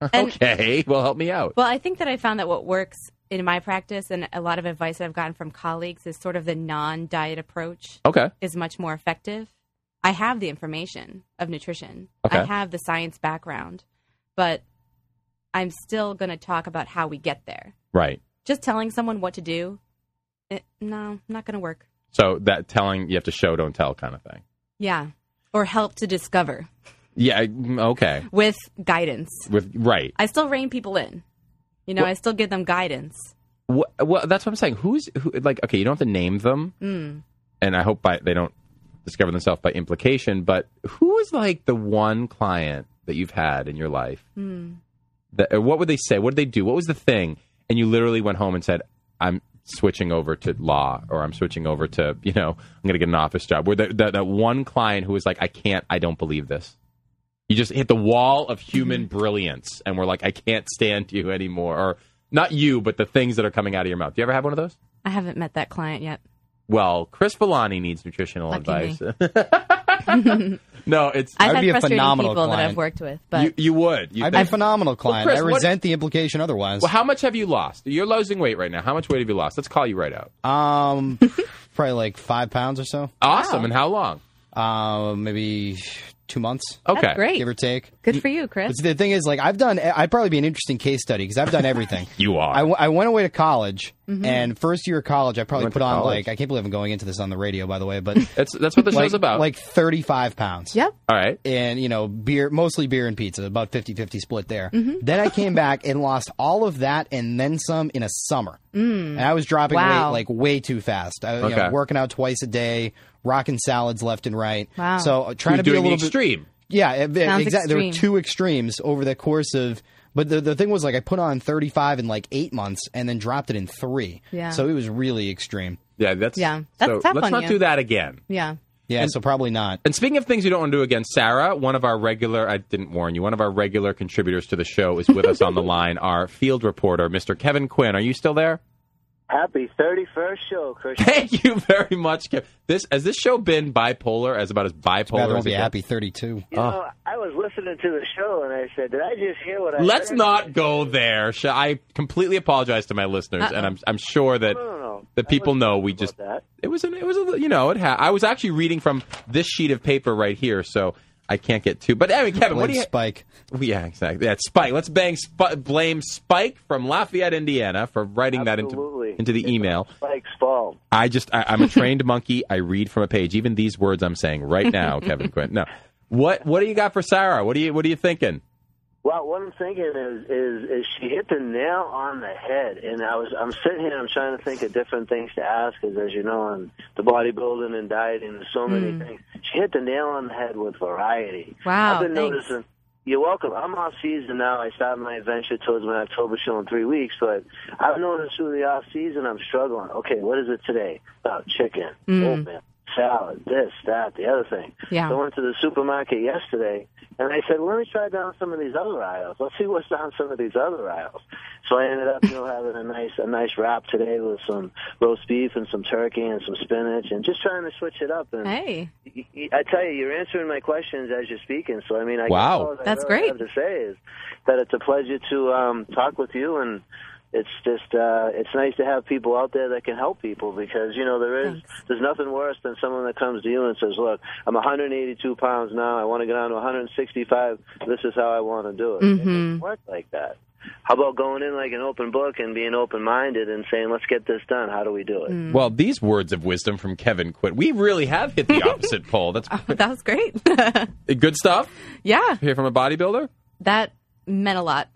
<laughs> And- okay, well, help me out. Well, I think that I found that what works in my practice and a lot of advice that I've gotten from colleagues is sort of the non diet approach Okay, is much more effective. I have the information of nutrition, Okay. I have the science background, but I'm still going to talk about how we get there. right. Just telling someone what to do, it, no, not going to work. So that telling you have to show, don't tell kind of thing. Yeah. Or help to discover <laughs> Yeah. mm, Okay. with guidance. With right. I still rein people in. You know, Well- I still give them guidance. Well, well, that's what I'm saying. Who's who? Like, okay, you don't have to name them, Mm. and I hope by they don't discover themselves by implication. But who is like the one client that you've had in your life? Mm. That what would they say? What did they do? What was the thing? And you literally went home and said, "I'm switching over to law, or I'm switching over to you know, I'm going to get an office job." Where the, the, that one client who was like, "I can't, I don't believe this." You just hit the wall of human Mm-hmm. brilliance, and we're like, "I can't stand you anymore," or not you, but the things that are coming out of your mouth. Do you ever have one of those? I haven't met that client yet. Well, Chris Villani needs nutritional Lucky advice. <laughs> <laughs> no, it's I've I'd had be a frustrating phenomenal people that client. I've worked with, but you, you would. You I'd be a think- phenomenal client. Chris, I what- resent the implication otherwise. Well, how much have you lost? You're losing weight right now. How much weight have you lost? Let's call you right out. Um, <laughs> probably like five pounds or so. Awesome. And how long? Uh, maybe two months. Okay. That's great. Give or take. Good for you, Chris. But the thing is, like, I've done. I'd probably be an interesting case study because I've done everything. <laughs> You are. I, w- I went away to college, Mhm. and first year of college, I probably put on college? like I can't believe I'm going into this on the radio, by the way, but <laughs> That's that's what the like, show's about. Like 35 pounds. Yep. All right. And you know, beer, mostly beer and pizza, about 50-50 split there. Mhm. Then I came back and lost all of that and then some in a summer. Mm. And I was dropping Wow. weight like way too fast. I, you know, working out twice a day, rocking salads left and right. Wow. So uh, trying You're to be a doing the little bit extreme. yeah, it- it- Sounds exactly. There were two extremes over the course of. But the the thing was like I put on 35 in like eight months and then dropped it in three. Yeah. So it was really extreme. Yeah, that's Yeah, that's so tough let's on not you. do that again. Yeah. Yeah. so probably not. And speaking of things you don't want to do again, Sarah, one of our regular, I didn't warn you, one of our regular contributors to the show is with us on the <laughs> line, our field reporter, Mr. Kevin Quinn. Are you still there? Happy 31st show, Christian. <laughs> Thank you very much, Kev. This has this show been bipolar as about as bipolar Bad as won't it be gets? happy 32. You know, I was listening to the show and I said, did I just hear what I Let's heard? not go there. I completely apologize to my listeners, and I'm I'm sure that No, no, no. the people know we just that. it was an, it was a, you know it ha- I was actually reading from this sheet of paper right here, so I can't get too. But I mean, Kevin, what do you? Spike. Yeah, exactly. Yeah, Spike. Let's bang Sp- blame Spike from Lafayette, Indiana, for writing that into into the email. Spike's fault. I just I, I'm a trained monkey. I read from a page. Even these words I'm saying right now, Kevin <laughs> Quinn. No, what what do you got for Sarah? What do you what are you thinking? Well, what I'm thinking is, is is she hit the nail on the head, and I was I'm sitting here, I'm trying to think of different things to ask, because as you know, on the bodybuilding and dieting, there's so many Mm. things. She hit the nail on the head with variety. Wow, I've been thanks. noticing. You're welcome. I'm off season now. I start my adventure towards my October show in three weeks, but I've noticed through the off season I'm struggling. Okay, what is it today? Oh, chicken, Mm. oatmeal, salad, this, that, the other thing. Yeah. So I went to the supermarket yesterday, and I said, let me try down some of these other aisles. Let's see what's down some of these other aisles. So I ended up, you know, having a nice a nice wrap today with some roast beef and some turkey and some spinach, and just trying to switch it up. And Hey, I tell you, you're answering my questions as you're speaking. So I mean, I Wow. guess all I That's really great. have to say is that it's a pleasure to um, talk with you and. It's just uh it's nice to have people out there that can help people because you know there is there's nothing worse than someone that comes to you and says, "Look, I'm 182 pounds now. I want to get down to 165. This is how I want to do it." It Mhm. doesn't work like that. How about going in like an open book and being open minded and saying, "Let's get this done. How do we do it?" Mm. Well, these words of wisdom from Kevin Quinn. We really have hit the <laughs> opposite pole. That's <laughs> that was great. <laughs> good stuff. yeah, Here from a bodybuilder. that meant a lot.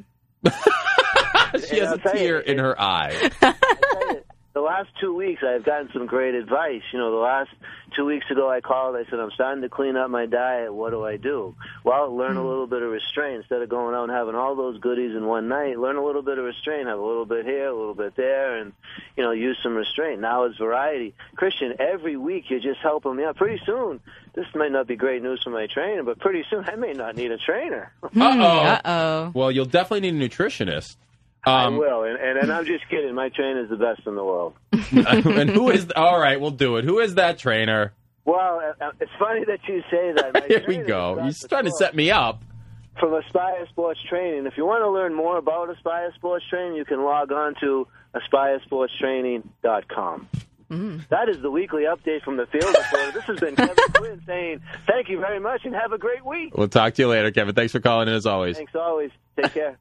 <laughs> She has a tell you, tear in her eye. the last two weeks I've gotten some great advice. You know, the last two weeks ago I called. I said I'm starting to clean up my diet. What do I do? Well, learn a little bit of restraint instead of going out and having all those goodies in one night. Learn a little bit of restraint. Have a little bit here, a little bit there, and you know, use some restraint. Now it's variety. Christian, every week you're just helping me out. Pretty soon, this might not be great news for my trainer, but pretty soon I may not need a trainer. Uh oh. Uh oh. Well, you'll definitely need a nutritionist. I Um, will, and, and and I'm just kidding. My trainer is the best in the world. <laughs> and who is? All right, we'll do it. Who is that trainer? Well, uh, uh, it's funny that you say that. My <laughs> Here we go. is He's Dr. trying to set me up. from Aspire Sports Training. If you want to learn more about Aspire Sports Training, you can log on to aspiresportstraining.com. That is the weekly update from the field reporter. This has been Kevin <laughs> Quinn saying thank you very much and have a great week. We'll talk to you later, Kevin. Thanks for calling in as always. Thanks always. Take care.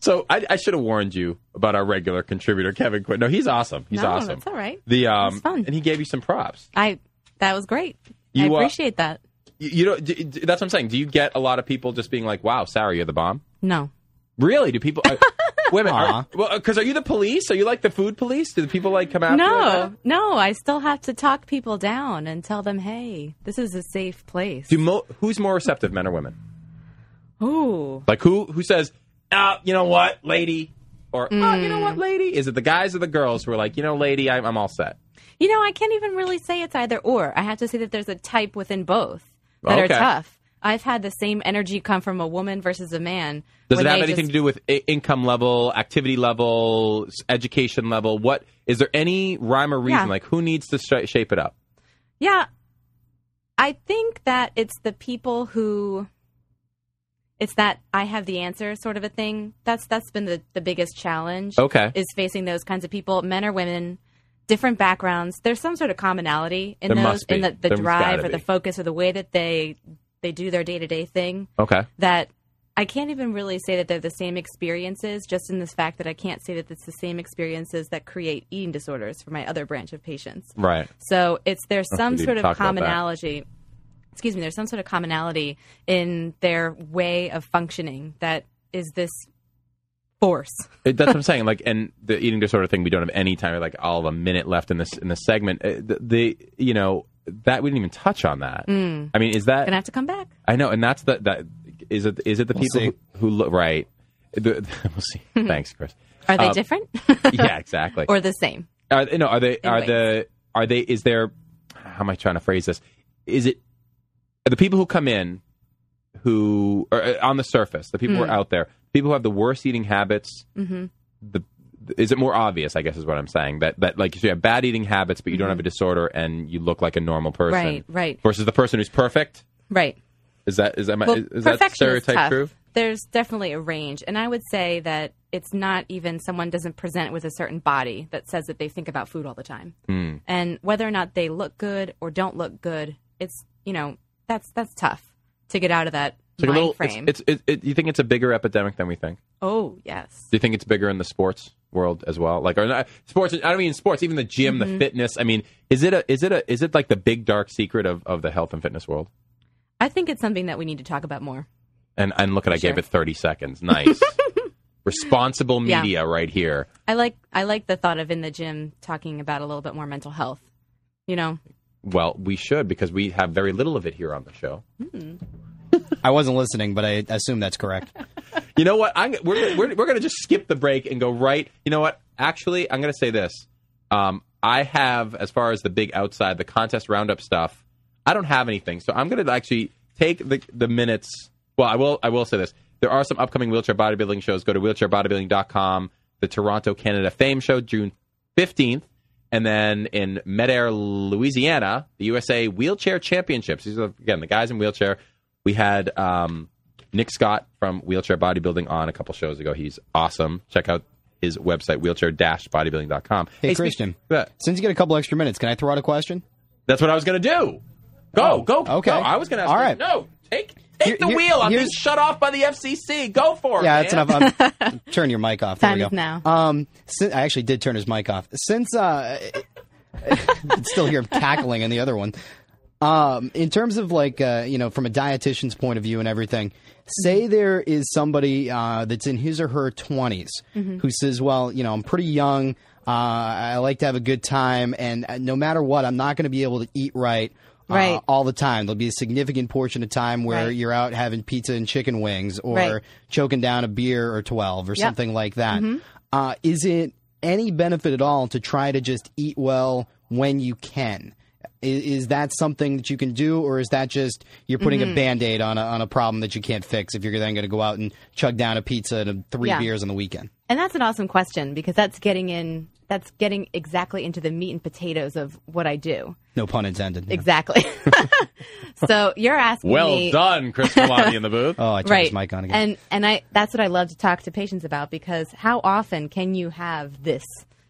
So I, I should have warned you about our regular contributor, Kevin Quinn. No, he's awesome. He's no, awesome. that's all right. The um, That's fun. and he gave you some props. I that was great. You, I uh, appreciate that. You, you know, d- d- that's what I'm saying. Do you get a lot of people just being like, "Wow, Sarah, you're the bomb"? No. Really? Do people? Uh, wait a minute. Aw. Are, well, because are you the police? Are you like the food police? Do the people like come out? No, no. I still have to talk people down and tell them, "Hey, this is a safe place." Do mo- who's more receptive, men or women? Ooh, Like who who says, "Ah, you know what, lady," or "Ah, you know Mm. what, lady"? Is it the guys or the girls who are like, "You know, lady, I'm, I'm all set." you know, I can't even really say it's either or. I have to say that there's a type within both that Okay. are tough. I've had the same energy come from a woman versus a man. Does it have anything just- to do with I- income level, activity level, education level? What is there any rhyme or reason? Yeah. Like who needs to sh- shape it up? Yeah. I think that it's the people who it's that I have the answer sort of a thing. That's that's been the, the biggest challenge. Okay. Is facing those kinds of people, men or women, different backgrounds. There's some sort of commonality in There those in the, the drive or the focus or the way that they they do their day to day thing. Okay. That I can't even really say that they're the same experiences, just in this fact that I can't say that it's the same experiences that create eating disorders for my other branch of patients. Right. So it's there's some sort of talk about that. commonality. Excuse me. There's some sort of commonality in their way of functioning that is this force. <laughs> It, that's what I'm saying. Like, and the eating disorder thing, we don't have any time. Like, all of a minute left in this in this segment. Uh, The, the you know that we didn't even touch on that. Mm. I mean, is that Gonna have to come back. I know, and that's the that is it is it the We'll people see. who, who look right? The, <laughs> we'll see. <laughs> Thanks, Chris. Are they Um, different? yeah, exactly. or the same? Are, no, are they? In Are ways. the? Are they? Is there? How am I trying to phrase this? Is it are the people who come in who are uh, on the surface? The people who Mm. are out there. People who have the worst eating habits. Mm-hmm. The is it more obvious? I guess is what I'm saying. That that like you have bad eating habits, but you don't have a disorder, and you look like a normal person. Mm-hmm. Right, right. Versus the person who's perfect. Right. Is that is that my, Well, is that is stereotype tough. true? There's definitely a range, and I would say that it's not even someone doesn't present with a certain body that says that they think about food all the time, Hmm. and whether or not they look good or don't look good, it's you know that's that's tough to get out of that It's like a little. frame. It's, it's it, it, you think it's a bigger epidemic than we think? oh yes, Do you think it's bigger in the sports world as well? Like, or not, sports? I don't mean sports. Even the gym, Mhm. the fitness. I mean, is it a is it a is it like the big dark secret of, of the health and fitness world? I think it's something that we need to talk about more. And and look at I Sure. gave it thirty seconds. Nice, <laughs> responsible Yeah. media right here. I like I like the thought of in the gym talking about a little bit more mental health. You know, Well, we should because we have very little of it here on the show. <laughs> I wasn't listening, but I assume that's correct. <laughs> You know what? I'm, we're, we're, we're going to just skip the break and go right. You know what? Actually, I'm going to say this. Um, I have, as far as the big outside, the contest roundup stuff, I don't have anything. So I'm going to actually take the, the minutes. Well, I will, I will say this. There are some upcoming wheelchair bodybuilding shows. Go to wheelchairbodybuilding.com. The Toronto Canada Fame Show, June 15th. And then in Metairie, Louisiana, the USA Wheelchair Championships. These are, again, the guys in wheelchair. We had um, Nick Scott from Wheelchair Bodybuilding on a couple shows ago. He's awesome. Check out his website, wheelchair-bodybuilding.com. Hey, speak- Christian, Yeah. since you get a couple extra minutes, can I throw out a question? That's what I was going to do. Go, go, okay. go. I was going to ask All you- No, take take the here- wheel. I'm being shut off by the FCC. Go for it. Yeah, that's man. enough. Um, <laughs> turn your mic off. There Time we go. now. Um, si- I actually did turn his mic off. Since uh, <laughs> I can still hear him cackling in the other one. Um, in terms of like uh, you know, from a dietitian's point of view and everything, say there is somebody uh, that's in his or her 20s Mhm. who says, "Well, you know, I'm pretty young. Uh, I like to have a good time, and uh, no matter what, I'm not going to be able to eat right." Uh, Right. all the time. There'll be a significant portion of time where Right. you're out having pizza and chicken wings or Right. choking down a beer or 12 or Yep. something like that. Mhm. Uh, is it any benefit at all to try to just eat well when you can? Is, is that something that you can do, or is that just you're putting a Mhm. band aid on a, on a problem that you can't fix if you're then going to go out and chug down a pizza and three Yeah. beers on the weekend? And that's an awesome question because that's getting in that's getting exactly into the meat and potatoes of what I do. No pun intended. yeah. Exactly. <laughs> so you're asking Well me done, Chris Villani in the booth. <laughs> Oh, I turned right. his mic on again. And and I that's what I love to talk to patients about because how often can you have this?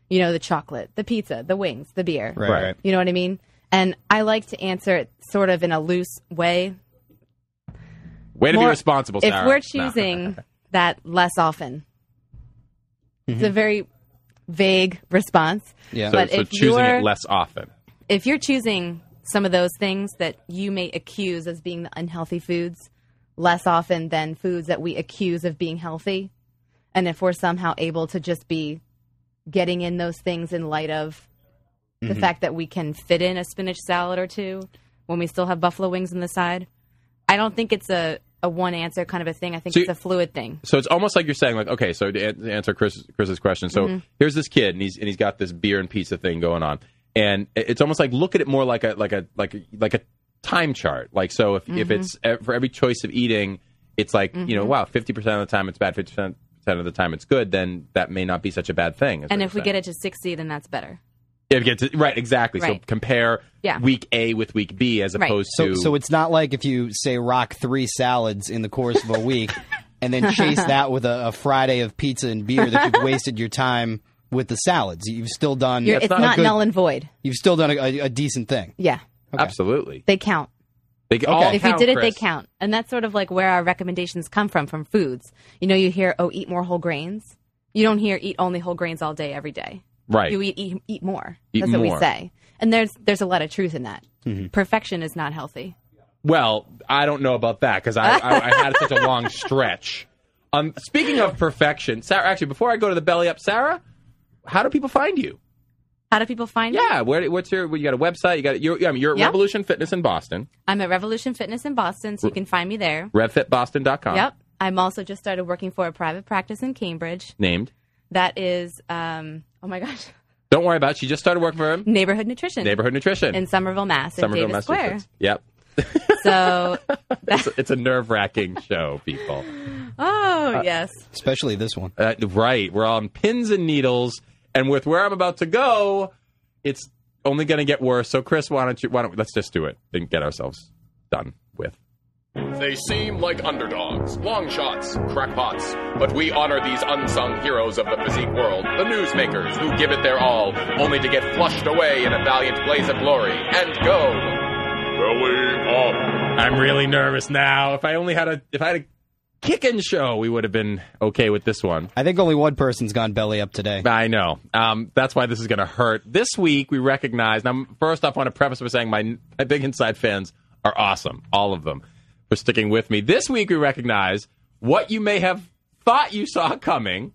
You know, the chocolate, the pizza, the wings, the beer. Right, right. You know what I mean? And I like to answer it sort of in a loose way. Way to be More- responsible, If we're No. choosing <laughs> that less often, it's Mm-hmm. a very vague response. So, But so if choosing you're it less often. if you're choosing some of those things that you may accuse as being the unhealthy foods less often than foods that we accuse of being healthy, and if we're somehow able to just be getting in those things in light of the Mm-hmm. Mhm. fact that we can fit in a spinach salad or two when we still have buffalo wings on the side, I don't think it's a, a one answer kind of a thing. I think So it's you- a fluid thing. So it's almost like you're saying, like, okay, so to an- answer Chris, Chris's question, so Mhm. here's this kid, and he's and he's got this beer and pizza thing going on, and it's almost like look at it more like a like a like a, like a time chart. Like, so if if Mhm. it's for every choice of eating, it's like you know, Mhm. wow, fifty percent of the time it's bad, fifty percent of the time it's good, then that may not be such a bad thing. And if we saying. get it to 60, then that's better. If you get to, right, exactly. So compare Yeah. week A with week B as opposed So, to so it's not like if you say rock three salads in the course of a week <laughs> and then chase that with a, a Friday of pizza and beer that you've wasted your time with the salads. You've still done. You're, it's a not good- null and void. You've still done a, a, a decent thing. Yeah. absolutely. They count. They all if you did it, Chris. they count. And that's sort of like where our recommendations come from from foods. You know, you hear, oh, eat more whole grains. You don't hear eat only whole grains all day, every day. Right. You eat eat, eat more. Eat that's what more. we say. And there's there's a lot of truth in that. Mhm. Perfection is not healthy. Well, I don't know about that because I, I, I had such a long <laughs> stretch. Um, speaking of perfection, Sarah. Actually, before I go to the belly up, Sarah, how do people find you? How do people find me? Yeah, where, what's your? You got a website? You got you're, I mean, you're at. Revolution Fitness in Boston. I'm at Revolution Fitness in Boston, so you can find me there. RevFitBoston.com. Yep. I'm also just started working for a private practice in Cambridge. Named. That is, um, oh my gosh, <laughs> Don't worry about. it. She just started working for him. Neighborhood Nutrition. Neighborhood Nutrition in Somerville, Mass. in Somerville, Davis Square. Yep. <laughs> So it's, <laughs> it's a nerve wracking show, people. <gasps> Oh, yes. Especially this one. Uh, right. We're on pins and needles, and with where I'm about to go, it's only going to get worse. So, Chris, why don't you? Why don't let's just do it and get ourselves done with. They seem like underdogs, long shots, crackpots, but we honor these unsung heroes of the physique world, the newsmakers who give it their all, only to get flushed away in a valiant blaze of glory and go belly up. I'm really nervous now. If I only had a if I had a kicking show, we would have been okay with this one. I think only one person's gone belly up today. I know. Um, that's why this is going to hurt. This week, we recognize. Now, first off, I want to preface by saying my, my Big Inside fans are awesome, all of them, for sticking with me. This week, we recognize what you may have thought you saw coming.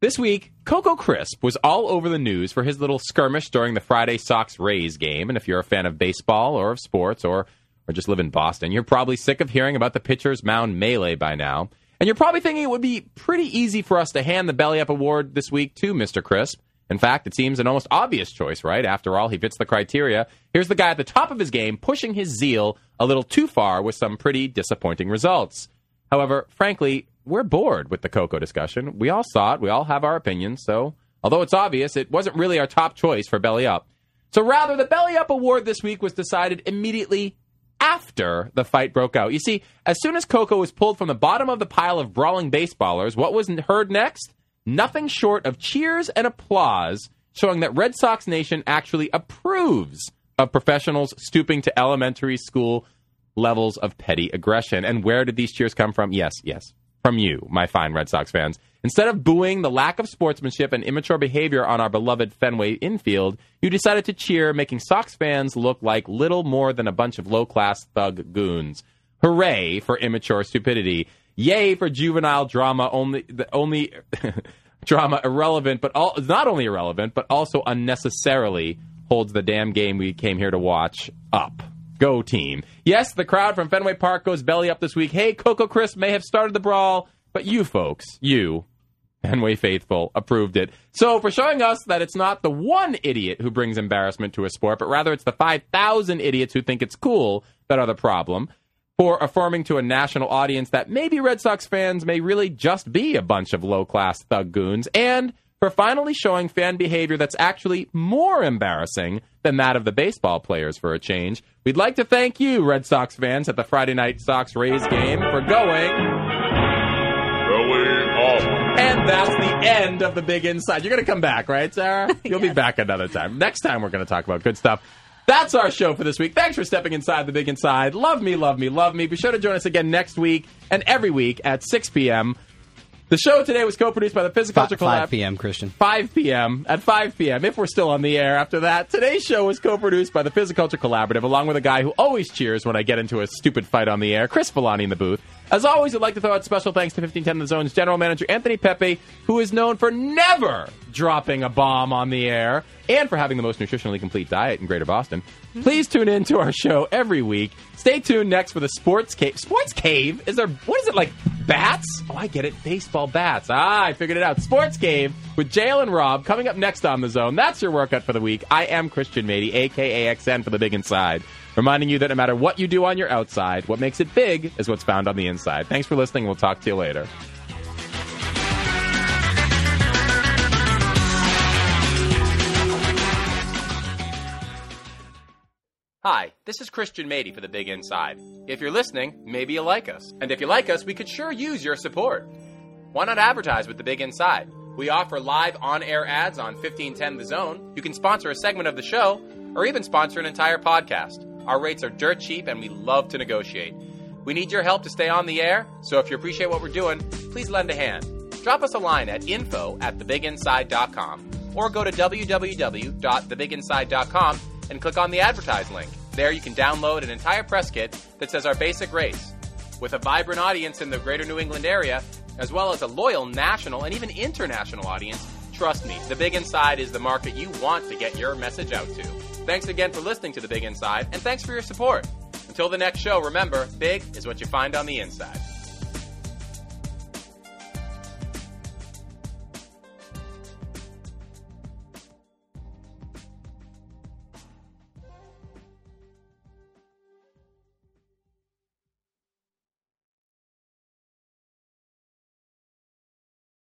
This week, Coco Crisp was all over the news for his little skirmish during the Friday Sox Rays game. And if you're a fan of baseball or of sports or or just live in Boston, you're probably sick of hearing about the pitcher's mound melee by now. And you're probably thinking it would be pretty easy for us to hand the Belly Up Award this week to Mr. Crisp. In fact, it seems an almost obvious choice, right? After all, he fits the criteria. Here's the guy at the top of his game pushing his zeal a little too far with some pretty disappointing results. However, frankly, we're bored with the Coco discussion. We all saw it, we all have our opinions, so although it's obvious, it wasn't really our top choice for Belly Up. So rather, the Belly Up Award this week was decided immediately after the fight broke out. You see, as soon as Coco was pulled from the bottom of the pile of brawling baseballers, what was heard next? Nothing short of cheers and applause, showing that Red Sox Nation actually approves of professionals stooping to elementary school levels of petty aggression. And where did these cheers come from? Yes, yes, from you, my fine Red Sox fans. Instead of booing the lack of sportsmanship and immature behavior on our beloved Fenway infield, you decided to cheer, making Sox fans look like little more than a bunch of low class thug goons. Hooray for immature stupidity. Yay for juvenile drama only the only <laughs> drama irrelevant but all not only irrelevant but also unnecessarily holds the damn game we came here to watch up. Go team. Yes, the crowd from Fenway Park goes belly up this week. Hey, Coco Crisp may have started the brawl, but you folks, you, Fenway faithful, approved it. So for showing us that it's not the one idiot who brings embarrassment to a sport, but rather it's the 5,000 idiots who think it's cool that are the problem, for affirming to a national audience that maybe Red Sox fans may really just be a bunch of low class thug goons, and for finally showing fan behavior that's actually more embarrassing than that of the baseball players for a change. We'd like to thank you, Red Sox fans, at the Friday night Sox Rays game for going. And that's the end of the big inside. You're going to come back, right, Sarah? <laughs> You'll be back another time. Next time, we're going to talk about good stuff. That's our show for this week. Thanks for stepping inside the big inside. Love me, love me, love me. Be sure to join us again next week and every week at 6 p.m. The show today was co-produced by the Physiculture 5 Collab. p.m., Christian. 5 p.m. at 5 p.m. if we're still on the air after that. Today's show was co-produced by the Physiculture Collaborative, along with a guy who always cheers when I get into a stupid fight on the air, Chris Villani in the booth. As always, I'd like to throw out special thanks to 1510 The Zone's general manager, Anthony Pepe, who is known for never dropping a bomb on the air and for having the most nutritionally complete diet in Greater Boston. Mm-hmm. Please tune in to our show every week. Stay tuned next for the Sports Cave. Sports Cave? Is there, what is it, like bats? Oh, I get it. Baseball bats. Ah, I figured it out. Sports Cave with Jail and Rob coming up next on The Zone. That's your workout for the week. I am Christian Mady, aka XN for the Big Inside. Reminding you that no matter what you do on your outside, what makes it big is what's found on the inside. Thanks for listening. We'll talk to you later. Hi, this is Christian Mady for The Big Inside. If you're listening, maybe you like us. And if you like us, we could sure use your support. Why not advertise with The Big Inside? We offer live on air ads on 1510 The Zone. You can sponsor a segment of the show, or even sponsor an entire podcast. Our rates are dirt cheap, and we love to negotiate. We need your help to stay on the air, so if you appreciate what we're doing, please lend a hand. Drop us a line at info at thebiginside.com or go to www.thebiginside.com and click on the advertise link. There you can download an entire press kit that says our basic rates. With a vibrant audience in the greater New England area, as well as a loyal national and even international audience, trust me, The Big Inside is the market you want to get your message out to. Thanks again for listening to The Big Inside, and thanks for your support. Until the next show, remember, big is what you find on the inside.